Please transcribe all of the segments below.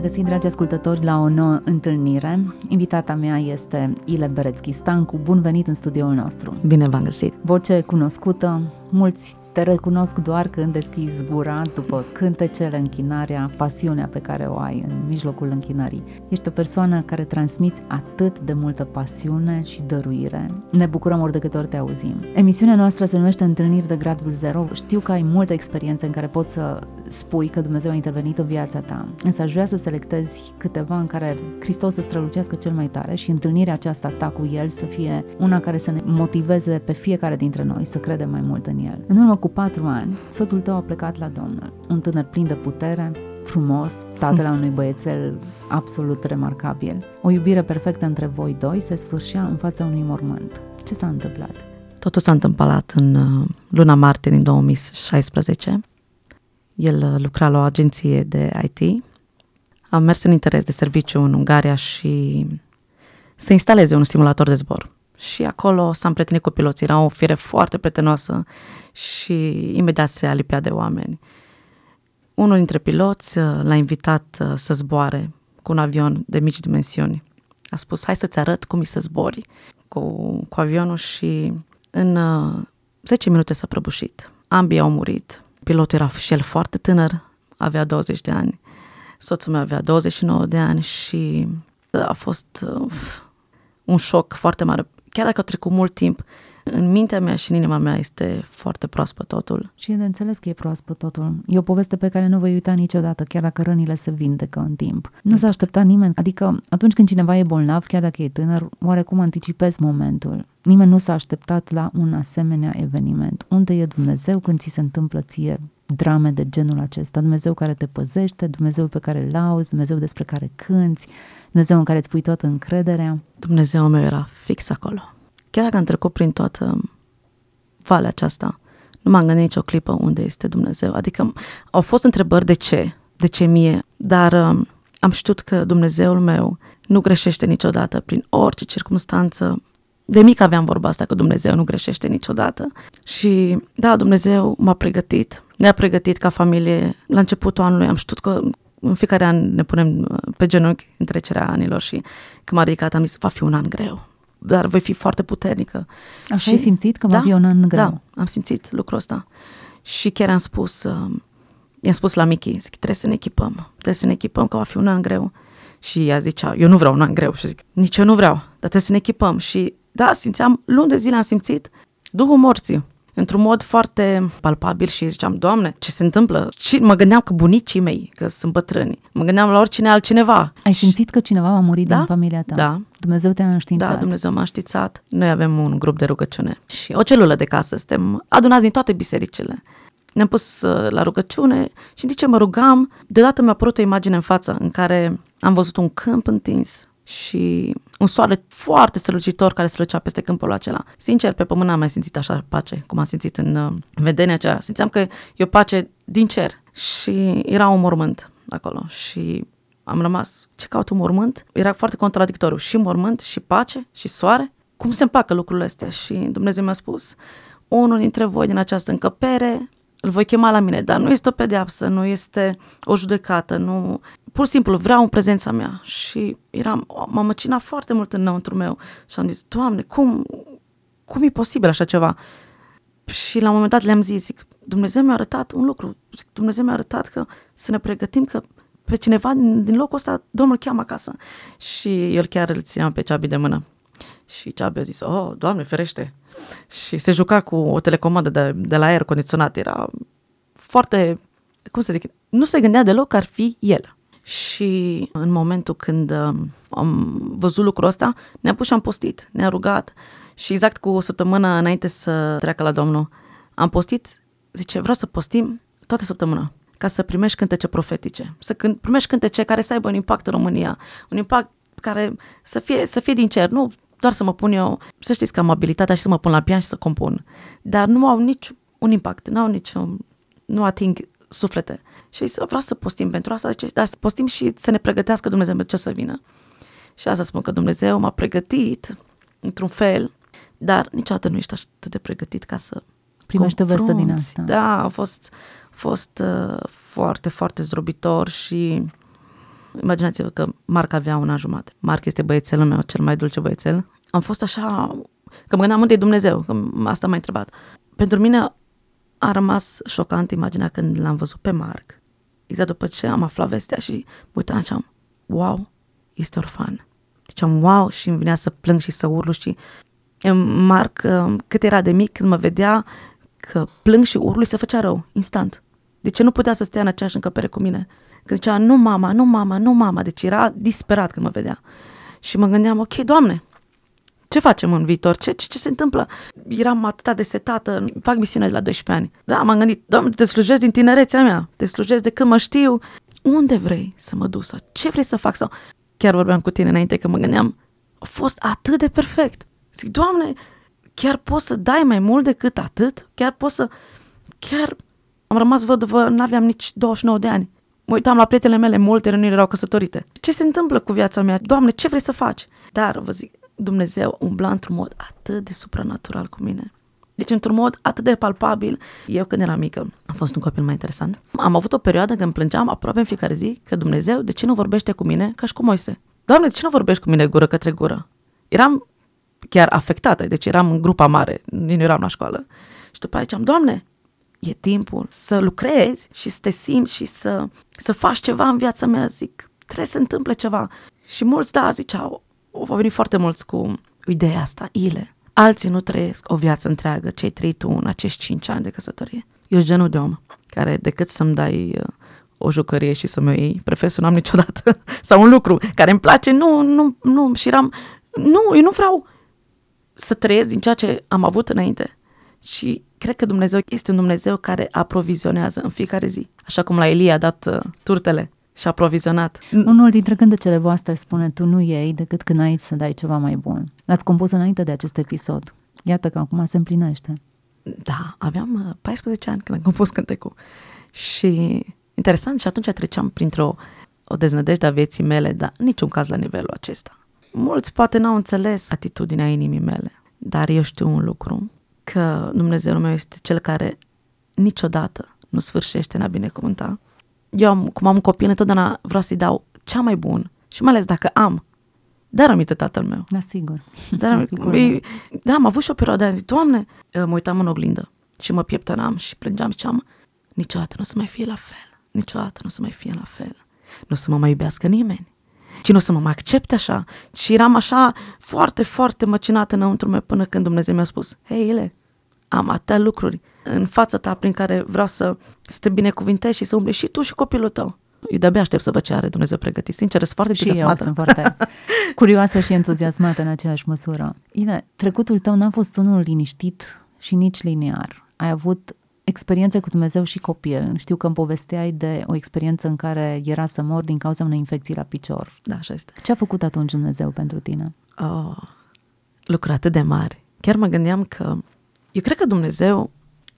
Regăsit, dragi ascultători, la o nouă întâlnire. Invitata mea este Ile Berețchi Stancu. Bun venit în studioul nostru. Bine v-am găsit. Voce cunoscută, mulți te recunosc doar când deschizi gura după cântecele, închinarea, pasiunea pe care o ai în mijlocul închinării. Ești o persoană care transmiți atât de multă pasiune și dăruire. Ne bucurăm ori de câte ori te auzim. Emisiunea noastră se numește Întâlniri de gradul 0. Știu că ai multe experiențe în care poți să spui că Dumnezeu a intervenit în viața ta, însă aș vrea să selectezi câteva în care Hristos să strălucească cel mai tare și întâlnirea aceasta ta cu El să fie una care să ne motiveze pe fiecare dintre noi să credem mai mult în El. În urmă cu patru ani, soțul tău a plecat la Domnul, un tânăr plin de putere, frumos, tatăl unui băiețel absolut remarcabil. O iubire perfectă între voi doi se sfârșea în fața unui mormânt. Ce s-a întâmplat? Totul s-a întâmplat în uh, luna martie din 2016. El uh, lucra la o agenție de IT. A mers în interes de serviciu în Ungaria și să instaleze un simulator de zbor. Și acolo s-a împrietenit cu piloții. Era o fire foarte prietenoasă și imediat se alipea de oameni. Unul dintre piloți uh, l-a invitat să zboare cu un avion de mici dimensiuni. A spus, hai să-ți arăt cum e să zbori cu, cu avionul și în uh, 10 minute s-a prăbușit. Ambii au murit. Pilotul era și el foarte tânăr, avea 20 de ani. Soțul meu avea 29 de ani și a fost uh, un șoc foarte mare. Chiar dacă a trecut mult timp, în mintea mea și în inima mea este foarte proaspăt totul. Și e de înțeles că e proaspăt totul. E o poveste pe care nu voi uita niciodată, chiar dacă rănile se vindecă în timp. Nu s-a așteptat nimeni, adică atunci când cineva e bolnav, chiar dacă e tânăr, oarecum anticipezi momentul. Nimeni nu s-a așteptat la un asemenea eveniment. Unde e Dumnezeu când ți se întâmplă ție drame de genul acesta? Dumnezeu care te păzește, Dumnezeu pe care îl auzi, Dumnezeu despre care cânți, Dumnezeu în care îți pui toată încrederea. Dumnezeu meu era fix acolo. Chiar dacă am trecut prin toată valea aceasta, nu m-am gândit nicio clipă unde este Dumnezeu. Adică au fost întrebări de ce, de ce mie, dar um, am știut că Dumnezeul meu nu greșește niciodată prin orice circunstanță. De mic aveam vorba asta că Dumnezeu nu greșește niciodată. Și da, Dumnezeu m-a pregătit, ne-a pregătit ca familie. La începutul anului am știut că în fiecare an ne punem pe genunchi în trecerea anilor și când m-a ridicat am zis, va fi un an greu dar voi fi foarte puternică. Așa și, ai simțit că va da, fi un an greu? Da, am simțit lucrul ăsta. Și chiar am spus, uh, i-am spus la Michi, zic, trebuie să ne echipăm, trebuie să ne echipăm că va fi un an greu. Și ea zicea, eu nu vreau un an greu. Și zic, nici eu nu vreau, dar trebuie să ne echipăm. Și da, simțeam, luni de zile am simțit Duhul morții într-un mod foarte palpabil și ziceam, Doamne, ce se întâmplă? Și mă gândeam că bunicii mei, că sunt bătrâni, mă gândeam la oricine altcineva. Ai simțit că cineva a murit da? din familia ta? Da. Dumnezeu te-a înștiințat? Da, Dumnezeu m-a înștiințat. Noi avem un grup de rugăciune și o celulă de casă. Suntem adunați din toate bisericile. Ne-am pus uh, la rugăciune și în ce mă rugam, deodată mi-a apărut o imagine în față în care am văzut un câmp întins și un soare foarte strălucitor care strălucea peste câmpul acela. Sincer, pe pământ n-am mai simțit așa pace, cum am simțit în uh, vedenia aceea. Simțeam că e o pace din cer și era un mormânt acolo și am rămas, ce caut un mormânt? Era foarte contradictoriu, și mormânt, și pace, și soare. Cum se împacă lucrurile astea? Și Dumnezeu mi-a spus, unul dintre voi din această încăpere îl voi chema la mine, dar nu este o pedeapsă, nu este o judecată, nu... Pur și simplu vreau în prezența mea și eram, m-am măcinat foarte mult înăuntru meu și am zis, Doamne, cum, cum e posibil așa ceva? Și la un moment dat le-am zis, zic, Dumnezeu mi-a arătat un lucru, zic, Dumnezeu mi-a arătat că să ne pregătim că pe cineva din locul ăsta, Domnul cheamă acasă. Și el chiar îl ținea pe Ceabi de mână. Și Ceabi a zis, oh, Doamne, ferește, și se juca cu o telecomandă de, de la aer condiționat. Era foarte, cum să zic, nu se gândea deloc că ar fi el. Și în momentul când um, am văzut lucrul ăsta, ne-am pus și am postit, ne-a rugat și exact cu o săptămână înainte să treacă la Domnul, am postit, zice, vreau să postim toată săptămâna ca să primești cântece profetice, să când, primești cântece care să aibă un impact în România, un impact care să fie, să fie din cer, nu doar să mă pun eu, să știți că am abilitatea și să mă pun la pian și să compun. Dar nu au nici un impact, nu au nici, nu ating suflete. Și să vreau să postim pentru asta, deci, dar să postim și să ne pregătească Dumnezeu pentru ce o să vină. Și asta spun că Dumnezeu m-a pregătit într-un fel, dar niciodată nu ești atât de pregătit ca să Primește vestă din asta. Da, a fost, fost uh, foarte, foarte zdrobitor și imaginați-vă că Marc avea una jumate. Marc este băiețelul meu, cel mai dulce băiețel. Am fost așa, că mă gândeam unde e Dumnezeu, că asta m-a întrebat. Pentru mine a rămas șocant imaginea când l-am văzut pe Marc. Exact după ce am aflat vestea și mă uitam și am, wow, este orfan. Deci am wow și îmi venea să plâng și să urlu și Marc, uh, cât era de mic, când mă vedea că plâng și urlu, se făcea rău, instant. De ce nu putea să stea în aceeași încăpere cu mine? Când zicea, nu mama, nu mama, nu mama, deci era disperat când mă vedea. Și mă gândeam, ok, Doamne, ce facem în viitor? Ce, ce, ce se întâmplă? Eram atât de setată, fac misiune de la 12 ani. Da, m-am gândit, Doamne, te slujesc din tinerețea mea, te slujesc de când mă știu. Unde vrei să mă duc sau ce vrei să fac? Sau chiar vorbeam cu tine înainte că mă gândeam, a fost atât de perfect. Zic, Doamne, chiar poți să dai mai mult decât atât? Chiar poți să... Chiar am rămas văduvă, n-aveam nici 29 de ani. Mă uitam la prietenele mele, multe nu erau căsătorite. Ce se întâmplă cu viața mea? Doamne, ce vrei să faci? Dar, vă zic, Dumnezeu umbla într-un mod atât de supranatural cu mine. Deci, într-un mod atât de palpabil, eu când eram mică, am fost un copil mai interesant. Am avut o perioadă când plângeam aproape în fiecare zi că Dumnezeu, de ce nu vorbește cu mine ca și cu Moise? Doamne, de ce nu vorbești cu mine gură către gură? Eram chiar afectată, deci eram în grupa mare, nu eram la școală. Și după aceea am, Doamne, e timpul să lucrezi și să te simți și să, să faci ceva în viața mea, zic, trebuie să întâmple ceva. Și mulți, da, ziceau, au venit foarte mulți cu ideea asta, ile. Alții nu trăiesc o viață întreagă, cei trei tu în acești cinci ani de căsătorie. Eu sunt genul de om care decât să-mi dai uh, o jucărie și să-mi o iei, prefer să nu am niciodată, sau un lucru care îmi place, nu, nu, nu, și eram, nu, eu nu vreau să trăiesc din ceea ce am avut înainte. Și cred că Dumnezeu este un Dumnezeu care aprovizionează în fiecare zi. Așa cum la Elia a dat uh, turtele și a aprovizionat. Unul dintre cântecele voastre spune, tu nu iei decât când ai să dai ceva mai bun. L-ați compus înainte de acest episod. Iată că acum se împlinește. Da, aveam 14 uh, ani când am compus cântecul. Și interesant, și atunci treceam printr-o o deznădejde a vieții mele, dar niciun caz la nivelul acesta. Mulți poate n-au înțeles atitudinea inimii mele, dar eu știu un lucru, că Dumnezeu meu este cel care niciodată nu sfârșește în a binecuvânta. Eu, am, cum am un copil, întotdeauna vreau să-i dau cea mai bun și mai ales dacă am, dar aminte tatăl meu. Da, sigur. Dar, e, da, am avut și o perioadă am zis, Doamne, mă uitam în oglindă și mă pieptănam și plângeam și ziceam, niciodată nu o să mai fie la fel, niciodată nu o să mai fie la fel, nu o să mă mai iubească nimeni, Cine o să mă mai accepte așa? Și eram așa foarte, foarte măcinată înăuntru meu până când Dumnezeu mi-a spus, hei, ele, am atâtea lucruri în fața ta prin care vreau să, să te binecuvintezi și să umbli și tu și copilul tău. Eu de-abia aștept să văd ce are Dumnezeu pregătit. Sincer, sunt foarte și eu sunt foarte curioasă și entuziasmată în aceeași măsură. Ine, trecutul tău n-a fost unul liniștit și nici liniar. Ai avut experiențe cu Dumnezeu și copil. Știu că îmi povesteai de o experiență în care era să mor din cauza unei infecții la picior. Da, așa este. Ce a făcut atunci Dumnezeu pentru tine? Oh, lucruri atât de mari. Chiar mă gândeam că eu cred că Dumnezeu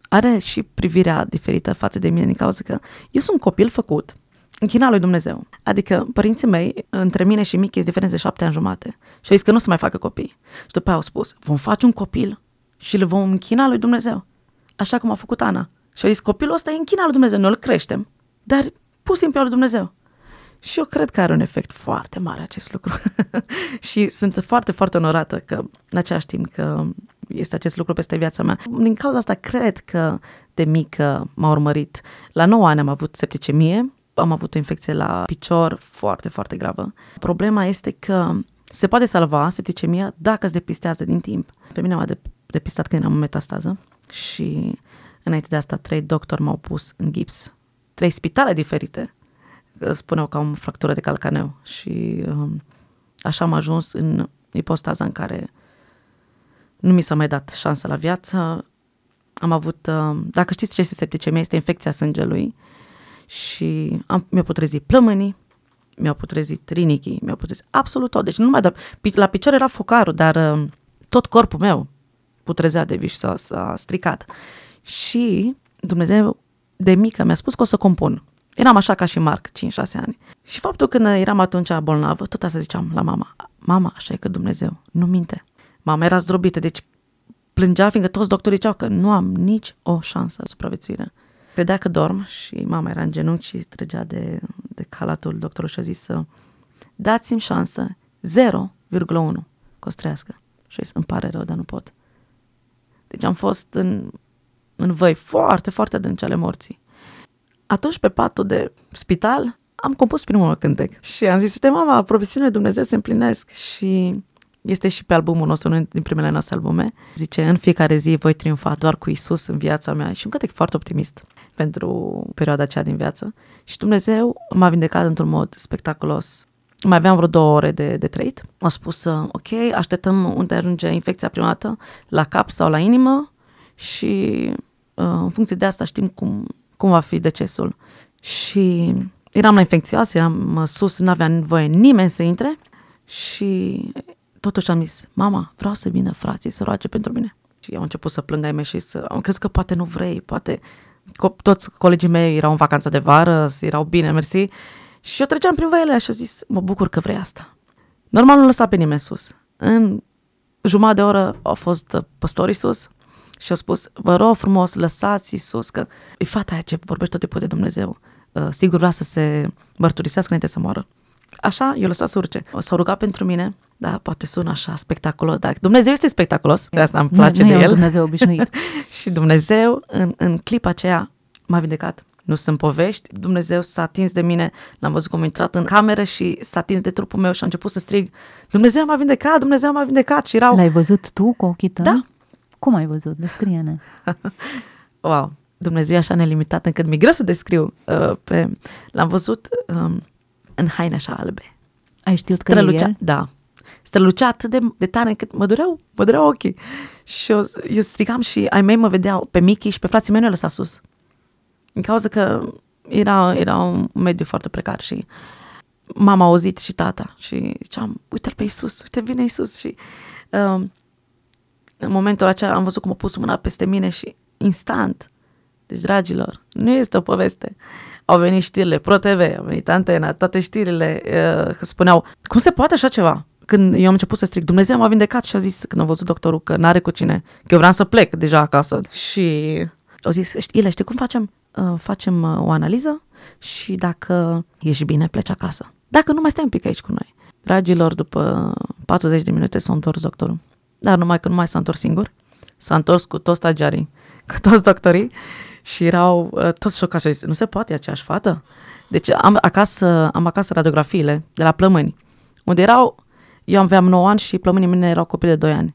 are și privirea diferită față de mine din cauza că eu sunt un copil făcut în china lui Dumnezeu. Adică părinții mei, între mine și Michi, e diferență de șapte ani jumate. Și au zis că nu se mai facă copii. Și după aia au spus, vom face un copil și îl vom închina lui Dumnezeu așa cum a făcut Ana. Și a zis, copilul ăsta e în china lui Dumnezeu, noi îl creștem, dar pus simplu lui Dumnezeu. Și eu cred că are un efect foarte mare acest lucru. și sunt foarte, foarte onorată că, în același timp, că este acest lucru peste viața mea. Din cauza asta, cred că de mică m-a urmărit. La 9 ani am avut septicemie, am avut o infecție la picior foarte, foarte gravă. Problema este că se poate salva septicemia dacă se depistează din timp. Pe mine m-a depistat când eram în metastază și înainte de asta trei doctori m-au pus în gips. Trei spitale diferite spuneau că am o fractură de calcaneu și um, așa am ajuns în ipostaza în care nu mi s-a mai dat șansă la viață. Am avut, um, dacă știți ce este septicemia, este infecția sângelui și am, mi-a putrezit plămânii, mi-au putrezit rinichii, mi-au putrezit absolut tot. Deci nu numai de, la picioare era focarul, dar uh, tot corpul meu putrezea de vis s-a, s-a stricat. Și Dumnezeu de mică mi-a spus că o să compun. Eram așa ca și Marc, 5-6 ani. Și faptul că eram atunci bolnavă, tot asta ziceam la mama. Mama, așa e că Dumnezeu nu minte. Mama era zdrobită, deci plângea, fiindcă toți doctorii ziceau că nu am nici o șansă de supraviețuire. Credea că dorm și mama era în genunchi și trăgea de, de calatul doctorul și a zis să dați-mi șansă 0,1 că o străiască. Și a zis, îmi pare rău, dar nu pot. Deci am fost în, în văi foarte, foarte adânci ale morții. Atunci, pe patul de spital, am compus primul cântec și am zis, mama, profesiunile Dumnezeu se împlinesc și este și pe albumul nostru, unul din primele noastre albume. Zice, în fiecare zi voi triumfa doar cu Isus în viața mea. Și un cântec foarte optimist pentru perioada aceea din viață. Și Dumnezeu m-a vindecat într-un mod spectaculos. Mai aveam vreo două ore de, de trăit. A spus, ok, așteptăm unde ajunge infecția prima dată, la cap sau la inimă și uh, în funcție de asta știm cum, cum va fi decesul. Și eram la infecțioasă, eram sus, nu avea voie nimeni să intre și totuși am zis, mama, vreau să vină frații să roage pentru mine. Și au început să plângă ai mei și să, am crezut că poate nu vrei, poate co- toți colegii mei erau în vacanță de vară, erau bine, mersi. Și eu treceam prin văile și au zis, mă bucur că vrei asta. Normal nu lăsa pe nimeni sus. În jumătate de oră au fost păstorii sus și au spus, vă rog frumos, lăsați sus, că e fata aia ce vorbește tot timpul de Dumnezeu. Uh, sigur vrea să se mărturisească înainte să moară. Așa, eu lăsat să urce. O să ruga pentru mine, da, poate sună așa spectaculos, dar Dumnezeu este spectaculos, de asta îmi place nu, de nu el. Dumnezeu obișnuit. și Dumnezeu, în, în clipa aceea, m-a vindecat. Nu sunt povești, Dumnezeu s-a atins de mine, l-am văzut cum a intrat în cameră și s-a atins de trupul meu și a început să strig, Dumnezeu m-a vindecat, Dumnezeu m-a vindecat și erau... L-ai văzut tu cu ochii tăi? Da. Cum ai văzut? Descrie-ne. wow, Dumnezeu e așa nelimitat încât mi-e greu să descriu. Uh, pe... L-am văzut um, în haine așa albe. Ai știut Strălucea, că e el? Da. Strălucea atât de, de tare încât mă dureau, mă dureau ochii. Și eu, eu strigam și ai mei mă vedeau pe Michi și pe frații mei nu lăsa sus. În cauza că era, era un mediu foarte precar și mama a auzit și tata și ziceam, uite-l pe Iisus, uite vine Iisus și um, în momentul acela am văzut cum a pus mâna peste mine și instant, deci dragilor, nu este o poveste, au venit știrile, ProTV, au venit Antena, toate știrile uh, spuneau, cum se poate așa ceva? Când eu am început să strig, Dumnezeu m-a vindecat și a zis, când a văzut doctorul că n-are cu cine, că eu vreau să plec deja acasă. Și au zis, Ile, știi cum facem? Uh, facem uh, o analiză și dacă ești bine, pleci acasă. Dacă nu, mai stai un pic aici cu noi. Dragilor, după 40 de minute s-a întors doctorul. Dar numai că nu mai s-a întors singur. S-a întors cu toți stagiarii, cu toți doctorii și erau uh, toți șocați și zis, nu se poate, e aceeași fată? Deci am acasă, am acasă radiografiile de la plămâni, unde erau, eu aveam 9 ani și plămânii mine erau copii de 2 ani.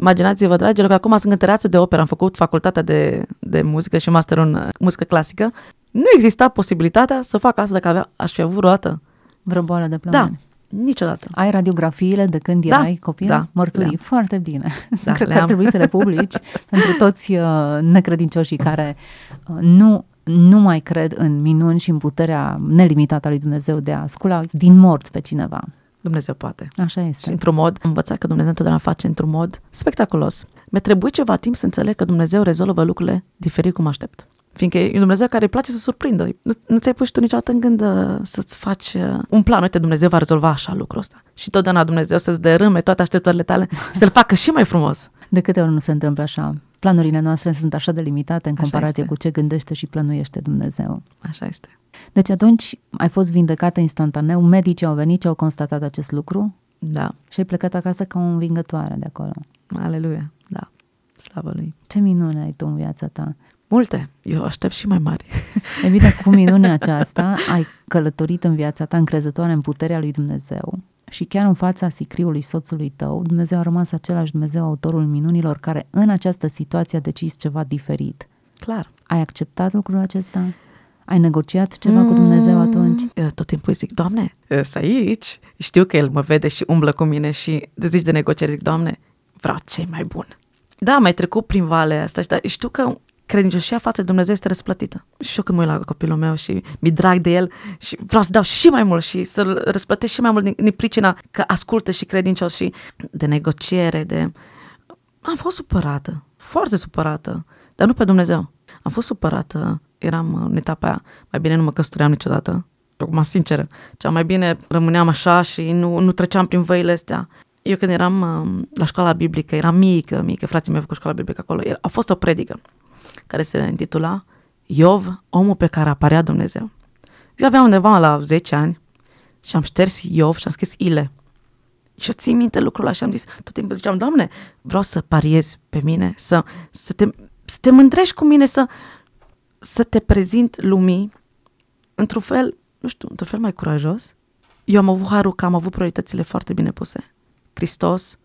Imaginați-vă, dragilor, că acum sunt cântăreață de operă, am făcut facultatea de, de muzică și master în uh, muzică clasică. Nu exista posibilitatea să fac asta dacă avea, aș fi avut vreodată. Vreo boală de plămâni. Da, niciodată. Ai radiografiile de când Da, erai copil? da, Mărturii. le-am. Foarte bine. Da, Cred că le-am. ar trebui să le publici pentru toți uh, necredincioșii care uh, nu nu mai cred în minuni și în puterea nelimitată a lui Dumnezeu de a scula din morți pe cineva. Dumnezeu poate. Așa Și este. într-un mod, am învățat că Dumnezeu întotdeauna face într-un mod spectaculos. Mi-a trebuit ceva timp să înțeleg că Dumnezeu rezolvă lucrurile diferit cum aștept. Fiindcă e un Dumnezeu care îi place să surprindă. Nu, nu ți-ai pus tu niciodată în gând uh, să-ți faci uh, un plan. Uite, Dumnezeu va rezolva așa lucrul ăsta. Și totdeauna Dumnezeu să-ți dărâme toate așteptările tale, să-l facă și mai frumos. De câte ori nu se întâmplă așa? Planurile noastre sunt așa de limitate în Așa comparație este. cu ce gândește și plănuiește Dumnezeu. Așa este. Deci atunci ai fost vindecată instantaneu, medicii au venit și au constatat acest lucru Da. și ai plecat acasă ca o învingătoare de acolo. Aleluia. Da. Slavă Lui. Ce minune ai tu în viața ta! Multe. Eu aștept și mai mari. E bine, cu minunea aceasta ai călătorit în viața ta încrezătoare în puterea lui Dumnezeu și chiar în fața sicriului soțului tău, Dumnezeu a rămas același Dumnezeu, autorul minunilor, care în această situație a decis ceva diferit. Clar. Ai acceptat lucrul acesta? Ai negociat ceva cu Dumnezeu atunci? Eu tot timpul îi zic, Doamne, sunt aici. Știu că El mă vede și umblă cu mine și de zici de negocieri, zic, Doamne, vreau ce mai bun. Da, mai trecut prin valea asta, și da, știu că credincioșia față de Dumnezeu este răsplătită. Și eu când mă uit la copilul meu și mi drag de el și vreau să dau și mai mult și să-l răsplătesc și mai mult din, din pricina că ascultă și credincios și de negociere, de... Am fost supărată, foarte supărată, dar nu pe Dumnezeu. Am fost supărată, eram în etapa aia, mai bine nu mă căsătoream niciodată, acum sinceră, cea mai bine rămâneam așa și nu, nu treceam prin văile astea. Eu când eram uh, la școala biblică, eram mică, mică, frații mei au făcut școala biblică acolo, a fost o predică care se intitula Iov, omul pe care aparea Dumnezeu. Eu aveam undeva la 10 ani și am șters Iov și am scris Ile. Și eu țin minte lucrul ăla și am zis, tot timpul ziceam, Doamne, vreau să pariezi pe mine, să, să, te, să te mândrești cu mine, să, să te prezint lumii într-un fel, nu știu, într-un fel mai curajos. Eu am avut harul că am avut prioritățile foarte bine puse. Hristos,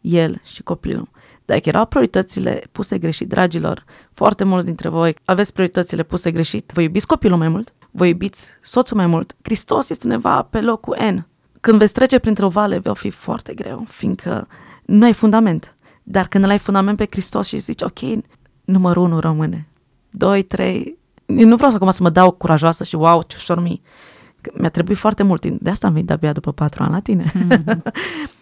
el și copilul. Dacă erau prioritățile puse greșit, dragilor, foarte mulți dintre voi aveți prioritățile puse greșit, vă iubiți copilul mai mult, vă iubiți soțul mai mult, Hristos este undeva pe locul N. Când veți trece printr-o vale, va fi foarte greu, fiindcă nu ai fundament. Dar când îl ai fundament pe Hristos și zici, ok, numărul 1 rămâne, 2, 3, nu vreau acum să mă dau curajoasă și wow, ce ușor mi mi-a trebuit foarte mult timp. De asta am venit abia după patru ani la tine. Mm-hmm.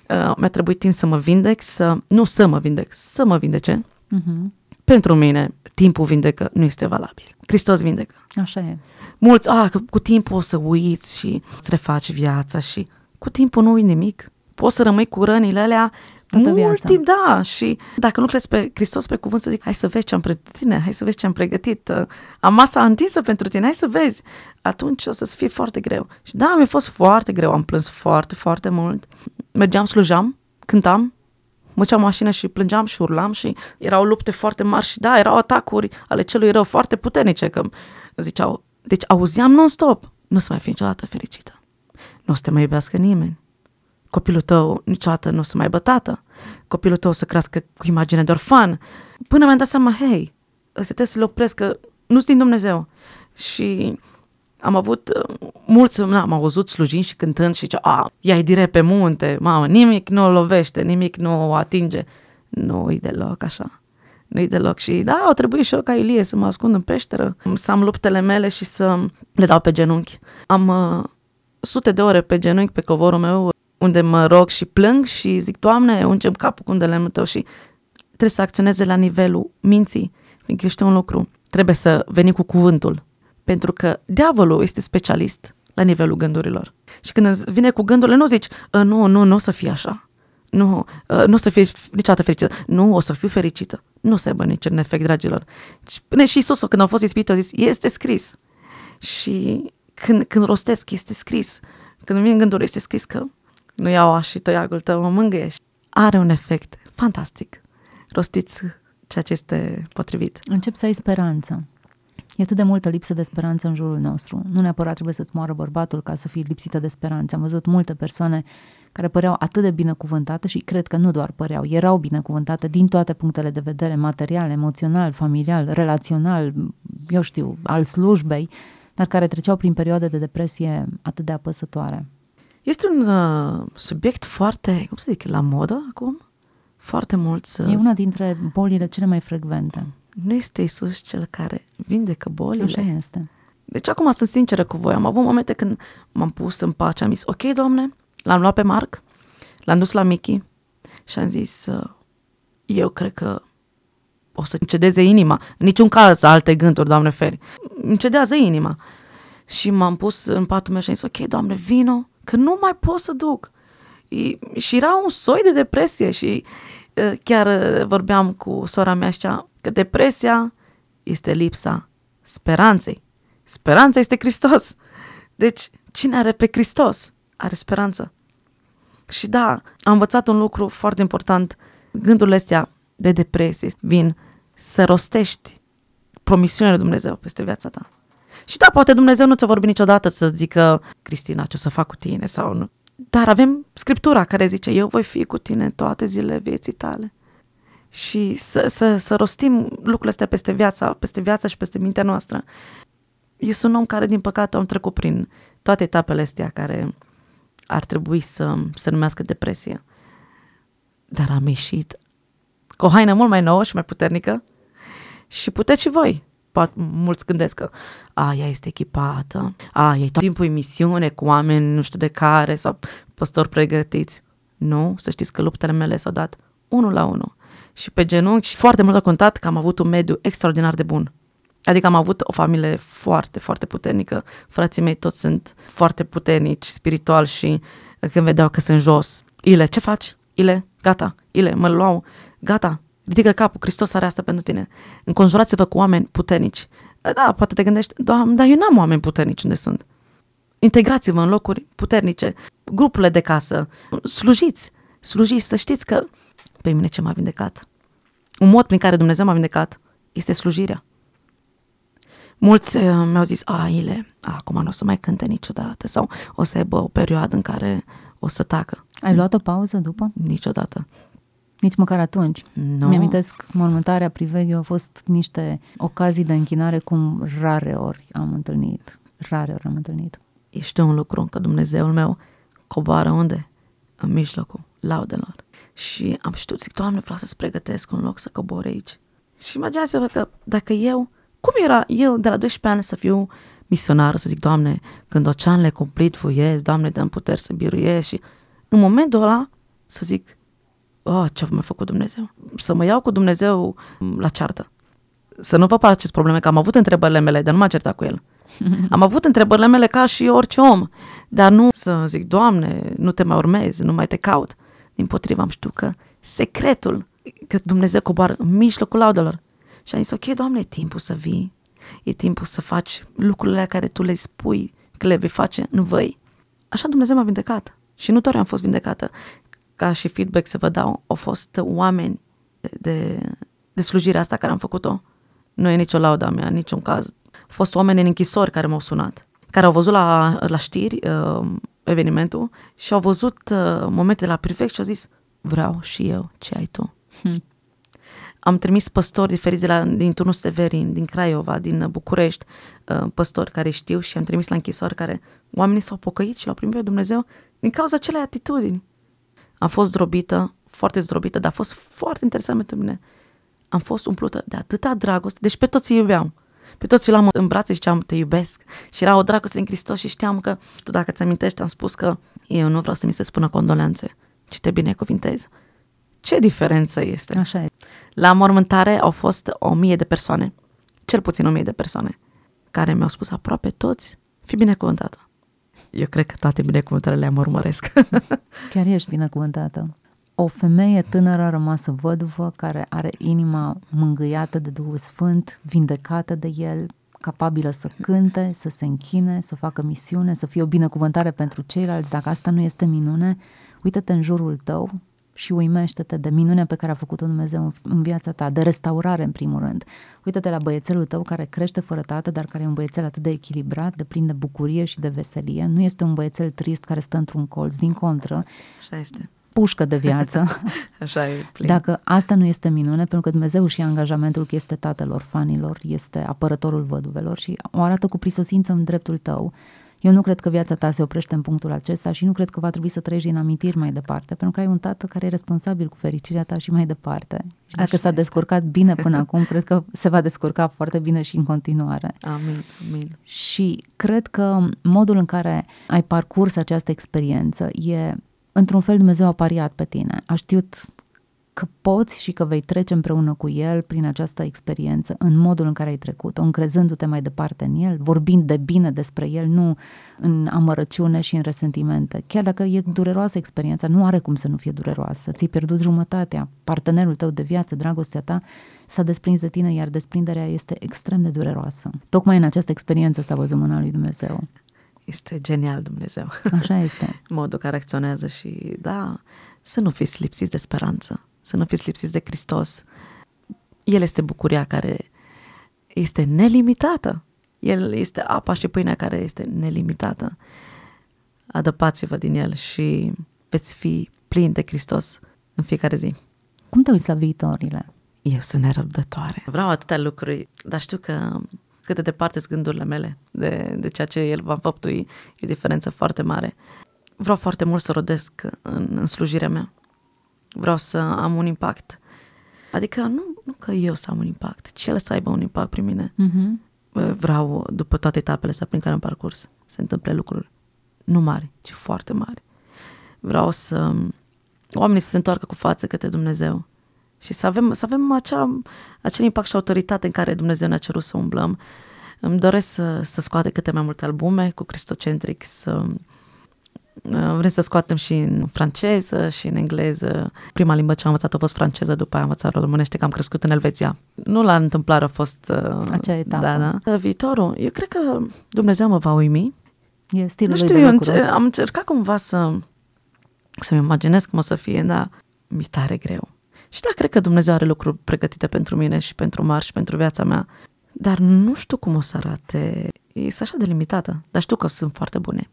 uh, mi-a trebuit timp să mă vindec, să, nu să mă vindec, să mă vindece. Mm-hmm. Pentru mine, timpul vindecă nu este valabil. Hristos vindecă. Așa e. Mulți, a, că cu timpul o să uiți și îți refaci viața și cu timpul nu ui nimic. Poți să rămâi cu rănile alea Toată mult viața. timp, da. Și dacă nu crezi pe Hristos pe cuvânt, să zic, hai să vezi ce am pentru tine, hai să vezi ce am pregătit, uh, am masa întinsă pentru tine, hai să vezi. Atunci o să-ți fie foarte greu. Și da, mi-a fost foarte greu, am plâns foarte, foarte mult. Mergeam, slujam, cântam, mă ceam mașină și plângeam și urlam și erau lupte foarte mari și da, erau atacuri ale celui rău foarte puternice, că ziceau, deci auzeam non-stop, nu o să mai fi niciodată fericită. Nu o să te mai iubească nimeni copilul tău niciodată nu o să mai aibă tată, copilul tău o să crească cu imagine de orfan. Până mi-am dat seama, hei, ăsta trebuie să le opresc, că nu-s din Dumnezeu. Și am avut uh, mulți, na, am auzit slujind și cântând și zicea, a, ia direct pe munte, mamă, nimic nu o lovește, nimic nu o atinge. Nu-i deloc așa. Nu-i deloc. Și da, au trebuit și eu ca Ilie să mă ascund în peșteră, să am luptele mele și să le dau pe genunchi. Am uh, sute de ore pe genunchi pe covorul meu unde mă rog și plâng și zic, Doamne, ungem capul cu lemnul tău și trebuie să acționeze la nivelul minții, fiindcă știu un lucru, trebuie să veni cu cuvântul, pentru că diavolul este specialist la nivelul gândurilor. Și când vine cu gândurile, nu zici, ă, nu, nu, nu o să fie așa. Nu, ă, nu o să fie niciodată fericită. Nu, o să fiu fericită. Nu se aibă niciun efect, dragilor. Și până și Iisus, când au fost ispit, a zis, este scris. Și când, când rostesc, este scris. Când vin gânduri, este scris că nu iau și tăiagul tău, mă mângâiești. Are un efect fantastic. Rostiți ceea ce este potrivit. Încep să ai speranță. E atât de multă lipsă de speranță în jurul nostru. Nu neapărat trebuie să-ți moară bărbatul ca să fii lipsită de speranță. Am văzut multe persoane care păreau atât de binecuvântate și cred că nu doar păreau, erau binecuvântate din toate punctele de vedere, material, emoțional, familial, relațional, eu știu, al slujbei, dar care treceau prin perioade de depresie atât de apăsătoare. Este un uh, subiect foarte, cum să zic, la modă acum. Foarte mulți... Uh, e una dintre bolile cele mai frecvente. Nu este Isus cel care vindecă bolile. Așa este. Deci acum sunt sinceră cu voi. Am avut momente când m-am pus în pace, am zis, ok, domne, l-am luat pe Marc, l-am dus la Mickey și am zis, uh, eu cred că o să încedeze inima. În niciun caz alte gânduri, Doamne feri. Încedează inima. Și m-am pus în patul meu și am zis, ok, Doamne, vino, că nu mai pot să duc. E, și era un soi de depresie și uh, chiar uh, vorbeam cu sora mea așa, că depresia este lipsa speranței. Speranța este Hristos. Deci, cine are pe Hristos are speranță. Și da, am învățat un lucru foarte important. Gândurile astea de depresie vin să rostești promisiunea lui Dumnezeu peste viața ta. Și da, poate Dumnezeu nu ți-a vorbit niciodată să zică, Cristina, ce o să fac cu tine sau nu. Dar avem Scriptura care zice, eu voi fi cu tine toate zilele vieții tale. Și să, să, să rostim lucrurile astea peste viața, peste viața și peste mintea noastră. Eu sunt un om care, din păcate, am trecut prin toate etapele astea care ar trebui să se numească depresie. Dar am ieșit cu o haină mult mai nouă și mai puternică Și puteți și voi. Poate mulți gândesc că a, ea este echipată, a, ea e tot timpul în misiune cu oameni nu știu de care sau păstori pregătiți. Nu, să știți că luptele mele s-au dat unul la unul. Și pe genunchi și foarte mult a contat că am avut un mediu extraordinar de bun. Adică am avut o familie foarte, foarte puternică. Frații mei toți sunt foarte puternici, spiritual și când vedeau că sunt jos, Ile, ce faci? Ile, gata, Ile, mă luau, gata, ridică capul, Hristos are asta pentru tine. Înconjurați-vă cu oameni puternici. Da, poate te gândești, Doamne, dar eu n-am oameni puternici unde sunt. Integrați-vă în locuri puternice, grupurile de casă, slujiți, slujiți, să știți că pe mine ce m-a vindecat. Un mod prin care Dumnezeu m-a vindecat este slujirea. Mulți uh, mi-au zis, a, Ile, acum nu o să mai cânte niciodată sau o să aibă o perioadă în care o să tacă. Ai luat o pauză după? Niciodată. Nici măcar atunci. Nu. Mi-amintesc, mormântarea Priveghe au fost niște ocazii de închinare cum rare ori am întâlnit. Rare ori am întâlnit. Ești un lucru că Dumnezeul meu coboară unde? În mijlocul laudelor. Și am știut, zic, Doamne, vreau să-ți pregătesc un loc să cobor aici. Și imaginați-vă că dacă eu, cum era eu de la 12 ani să fiu misionar, să zic, Doamne, când oceanele cumplit voiesc, Doamne, dăm puteri să biruiesc și în momentul ăla să zic, oh, ce mi-a făcut Dumnezeu? Să mă iau cu Dumnezeu la ceartă. Să nu vă faceți probleme, că am avut întrebările mele, dar nu m-a certat cu el. Am avut întrebările mele ca și orice om, dar nu să zic, Doamne, nu te mai urmezi, nu mai te caut. Din potrivă am știut că secretul, că Dumnezeu coboară în mijlocul laudelor. Și am zis, ok, Doamne, e timpul să vii, e timpul să faci lucrurile care Tu le spui că le vei face în văi. Așa Dumnezeu m-a vindecat. Și nu doar am fost vindecată, ca și feedback să vă dau, au fost oameni de, de slujirea asta care am făcut-o. Nu e nicio lauda mea, niciun caz. Au fost oameni în închisori care m-au sunat, care au văzut la, la știri uh, evenimentul și au văzut uh, momente de la privec și au zis, vreau și eu ce ai tu. Hmm. Am trimis păstori diferiți de la, din turnul Severin, din Craiova, din București, uh, păstori care știu și am trimis la închisori care oamenii s-au pocăit și l-au primit pe Dumnezeu din cauza acelei atitudini. Am fost zdrobită, foarte zdrobită, dar a fost foarte interesant pentru mine. Am fost umplută de atâta dragoste, deci pe toți îi iubeam. Pe toți îi luam în brațe și ziceam, te iubesc. Și era o dragoste în Hristos și știam că, tu dacă ți amintești, am spus că eu nu vreau să mi se spună condolențe, ci te binecuvintez. Ce diferență este? Așa e. La mormântare au fost o mie de persoane, cel puțin o mie de persoane, care mi-au spus aproape toți, fi binecuvântată. Eu cred că toate binecuvântările le-am urmăresc. Chiar ești binecuvântată. O femeie tânără rămasă văduvă, care are inima mângâiată de Duhul Sfânt, vindecată de El, capabilă să cânte, să se închine, să facă misiune, să fie o binecuvântare pentru ceilalți. Dacă asta nu este minune, uită-te în jurul tău și uimește-te de minunea pe care a făcut-o Dumnezeu în viața ta, de restaurare în primul rând. Uită-te la băiețelul tău care crește fără tată, dar care e un băiețel atât de echilibrat, de plin de bucurie și de veselie. Nu este un băiețel trist care stă într-un colț, din contră. Așa este. Pușcă de viață. Așa e. Plin. Dacă asta nu este minune, pentru că Dumnezeu și angajamentul că este tatăl orfanilor, este apărătorul văduvelor și o arată cu prisosință în dreptul tău, eu nu cred că viața ta se oprește în punctul acesta și nu cred că va trebui să trăiești din amintiri mai departe, pentru că ai un tată care e responsabil cu fericirea ta și mai departe. Și dacă Așa s-a este. descurcat bine până acum, cred că se va descurca foarte bine și în continuare. Amin, amin. Și cred că modul în care ai parcurs această experiență e într-un fel Dumnezeu a pariat pe tine. A știut că poți și că vei trece împreună cu el prin această experiență, în modul în care ai trecut-o, încrezându-te mai departe în el, vorbind de bine despre el, nu în amărăciune și în resentimente. Chiar dacă e dureroasă experiența, nu are cum să nu fie dureroasă. Ți-ai pierdut jumătatea, partenerul tău de viață, dragostea ta, s-a desprins de tine, iar desprinderea este extrem de dureroasă. Tocmai în această experiență s-a văzut mâna lui Dumnezeu. Este genial Dumnezeu. Așa este. Modul care acționează și, da, să nu fiți lipsiți de speranță să nu fiți lipsiți de Hristos. El este bucuria care este nelimitată. El este apa și pâinea care este nelimitată. Adăpați-vă din el și veți fi plini de Hristos în fiecare zi. Cum te uiți la viitorile? Eu sunt nerăbdătoare. Vreau atâtea lucruri, dar știu că cât de departe sunt gândurile mele de, de ceea ce El va făptui, e o diferență foarte mare. Vreau foarte mult să rodesc în, în slujirea mea vreau să am un impact. Adică nu, nu că eu să am un impact, ci el să aibă un impact prin mine. Mhm. Vreau, după toate etapele astea prin care am parcurs, să întâmple lucruri nu mari, ci foarte mari. Vreau să oamenii să se întoarcă cu față către Dumnezeu și să avem, să avem acea, acel impact și autoritate în care Dumnezeu ne-a cerut să umblăm. Îmi doresc să, să scoate câte mai multe albume cu Cristocentric, să vrem să scoatem și în franceză și în engleză. Prima limbă ce am învățat a fost franceză, după aia am învățat românește, că am crescut în Elveția. Nu la întâmplare a fost... Uh, Acea etapă. Da, da. Viitorul, eu cred că Dumnezeu mă va uimi. E stilul Nu lui știu, de eu lucru. înce- am încercat cumva să, să-mi imaginez cum o să fie, dar mi-e tare greu. Și da, cred că Dumnezeu are lucruri pregătite pentru mine și pentru Mar și pentru viața mea, dar nu știu cum o să arate. E așa de limitată, dar știu că sunt foarte bune.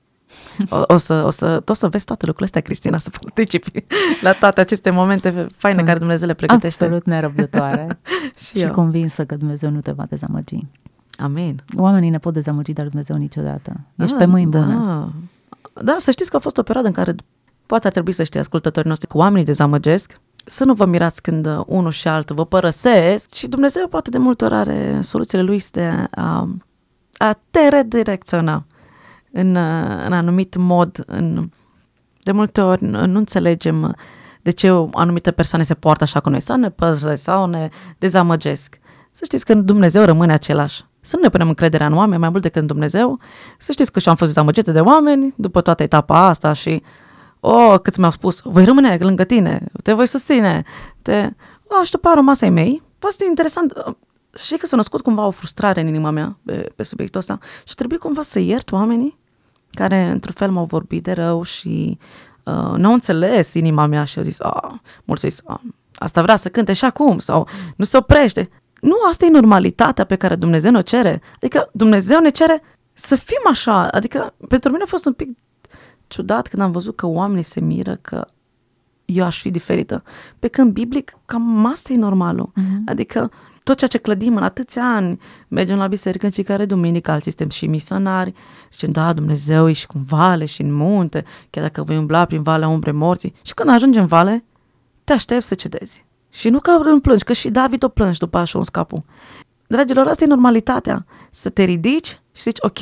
O, o, să, o, să, o să vezi toate lucrurile astea, Cristina, să participi la toate aceste momente faine Sunt care Dumnezeu le pregătește. Absolut nerăbdătoare Și și eu. convinsă că Dumnezeu nu te va dezamăgi. Amin. Oamenii ne pot dezamăgi, dar Dumnezeu niciodată. Ești Ah, pe mâini da. bune. Da, să știți că a fost o perioadă în care poate ar trebui să știe ascultătorii noștri că oamenii dezamăgesc, să nu vă mirați când uh, unul și altul vă părăsesc și Dumnezeu poate de multe ori are soluțiile lui de a, a te redirecționa în, uh, în anumit mod. În, de multe ori nu nu înțelegem de ce o anumite persoane se poartă așa cu noi, sau ne părăsesc, sau ne dezamăgesc. Să știți că Dumnezeu rămâne același. Să nu ne punem încrederea în oameni mai mult decât în Dumnezeu. Să știți că și eu am fost dezamăgită de oameni după toată etapa asta și oh, câți mi-au spus, voi rămâne lângă tine, te voi susține. Te... Oh, și după aia au rămas ai mei. A fost interesant. Și că s-a născut cumva o frustrare în inima mea pe, pe subiectul ăsta și trebuie cumva să iert oamenii care într-un fel m-au vorbit de rău și uh, nu au înțeles inima mea și au zis, ah, mulți au zis, ah, asta vrea să cânte și acum sau nu se oprește. Nu, asta e normalitatea pe care Dumnezeu ne cere. Adică Dumnezeu ne cere să fim așa. Adică pentru mine a fost un pic ciudat când am văzut că oamenii se miră că eu aș fi diferită. Pe când biblic, cam asta e normalul. Mhm. Adică tot ceea ce clădim în atâția ani, mergem la biserică în fiecare duminică, alții suntem și misionari, zicem, da, Dumnezeu e și cu vale și în munte, chiar dacă voi umbla prin valea umbre morții. Și când ajungi în vale, te aștept să cedezi. Și nu că îmi plângi, că și David o plângi după așa un scapul. Dragilor, asta e normalitatea. Să te ridici și zici, ok,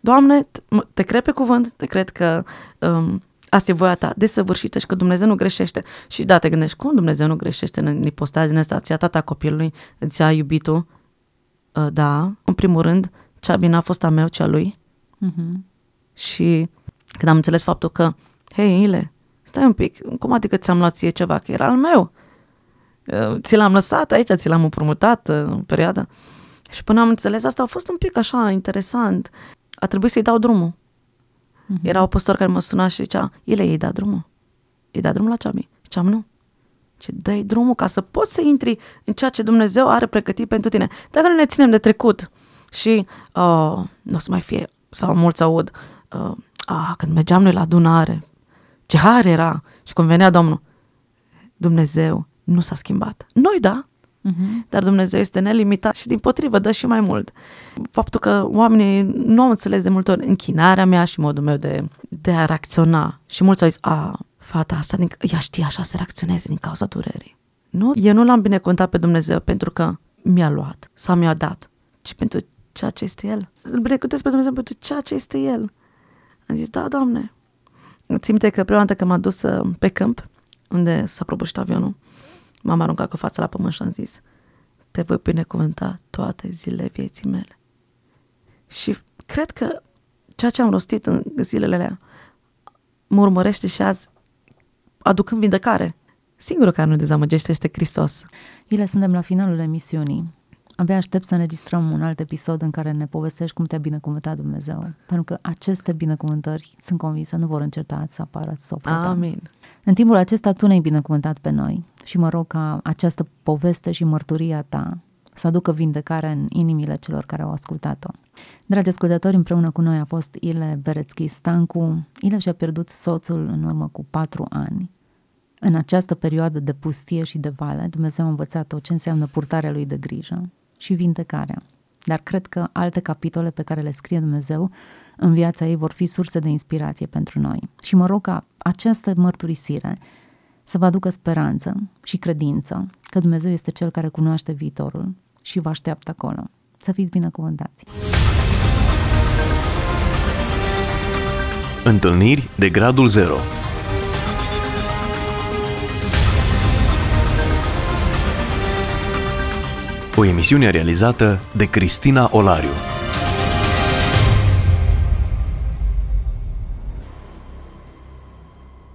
Doamne, t- mă- te cred pe cuvânt, te cred că um, asta e voia ta desăvârșită și că Dumnezeu nu greșește. Și da, te gândești, cum Dumnezeu nu greșește în ipostaze din asta? Ți-a tata copilului, îți a iubitul. Uh, da, în primul rând, cea bine a fost a meu, cea lui. Mhm. Și când am înțeles faptul că, hei, Ile, stai un pic, cum adică ți-am luat ție ceva, că era al meu? Uh, Ți l-am lăsat aici, ți l-am împrumutat uh, în perioada. Și până am înțeles asta a fost un pic așa interesant. A trebuit să-i dau drumul. Mhm. Era o pastor care mă suna și zicea, Ile, ei da drumul. Ei da drumul la Ceabi. Ziceam, nu. Ce dai drumul ca să poți să intri în ceea ce Dumnezeu are pregătit pentru tine. Dacă nu ne ținem de trecut și uh, nu o să mai fie, sau mulți aud, uh, ah, când mergeam noi la adunare, ce har era și când venea Domnul, Dumnezeu nu s-a schimbat. Noi da, Mhm. dar Dumnezeu este nelimitat și din potrivă dă și mai mult. Faptul că oamenii nu au înțeles de multe ori închinarea mea și modul meu de, de a reacționa. Și mulți au zis, a, fata asta, din, ea știe așa să reacționeze din cauza durerii. Nu, eu nu l-am binecuvântat pe Dumnezeu pentru că mi-a luat sau mi-a dat, ci pentru ceea ce este El. Îl binecuvântez pe Dumnezeu pentru ceea ce este El. Am zis, da, Doamne. Țin minte că prima dată când m-am dus uh, pe câmp, unde s-a prăbușit avionul, m-am aruncat cu fața la pământ și am zis, te voi binecuvânta toate zilele vieții mele. Și cred că ceea ce am rostit în zilele alea mă urmărește și azi aducând vindecare. Singurul care nu dezamăgește este Hristos. Ile, suntem la finalul emisiunii. Abia aștept să înregistrăm un alt episod în care ne povestești cum te-a binecuvântat Dumnezeu. Pentru că aceste binecuvântări, sunt convinsă, nu vor înceta să apară sopra ta. Amin. În timpul acesta tu ne-ai binecuvântat pe noi și mă rog ca această poveste și mărturia ta să aducă vindecare în inimile celor care au ascultat-o. Dragi ascultători, împreună cu noi a fost Ile Berețchi Stancu. Ile și-a pierdut soțul în urmă cu patru ani. În această perioadă de pustie și de vale, Dumnezeu a învățat-o ce înseamnă purtarea lui de grijă și vindecarea. Dar cred că alte capitole pe care le scrie Dumnezeu în viața ei vor fi surse de inspirație pentru noi. Și mă rog ca această mărturisire să vă aducă speranță și credință că Dumnezeu este Cel care cunoaște viitorul și vă așteaptă acolo. Să fiți binecuvântați! Întâlniri de gradul 0 O emisiune realizată de Cristina Olariu.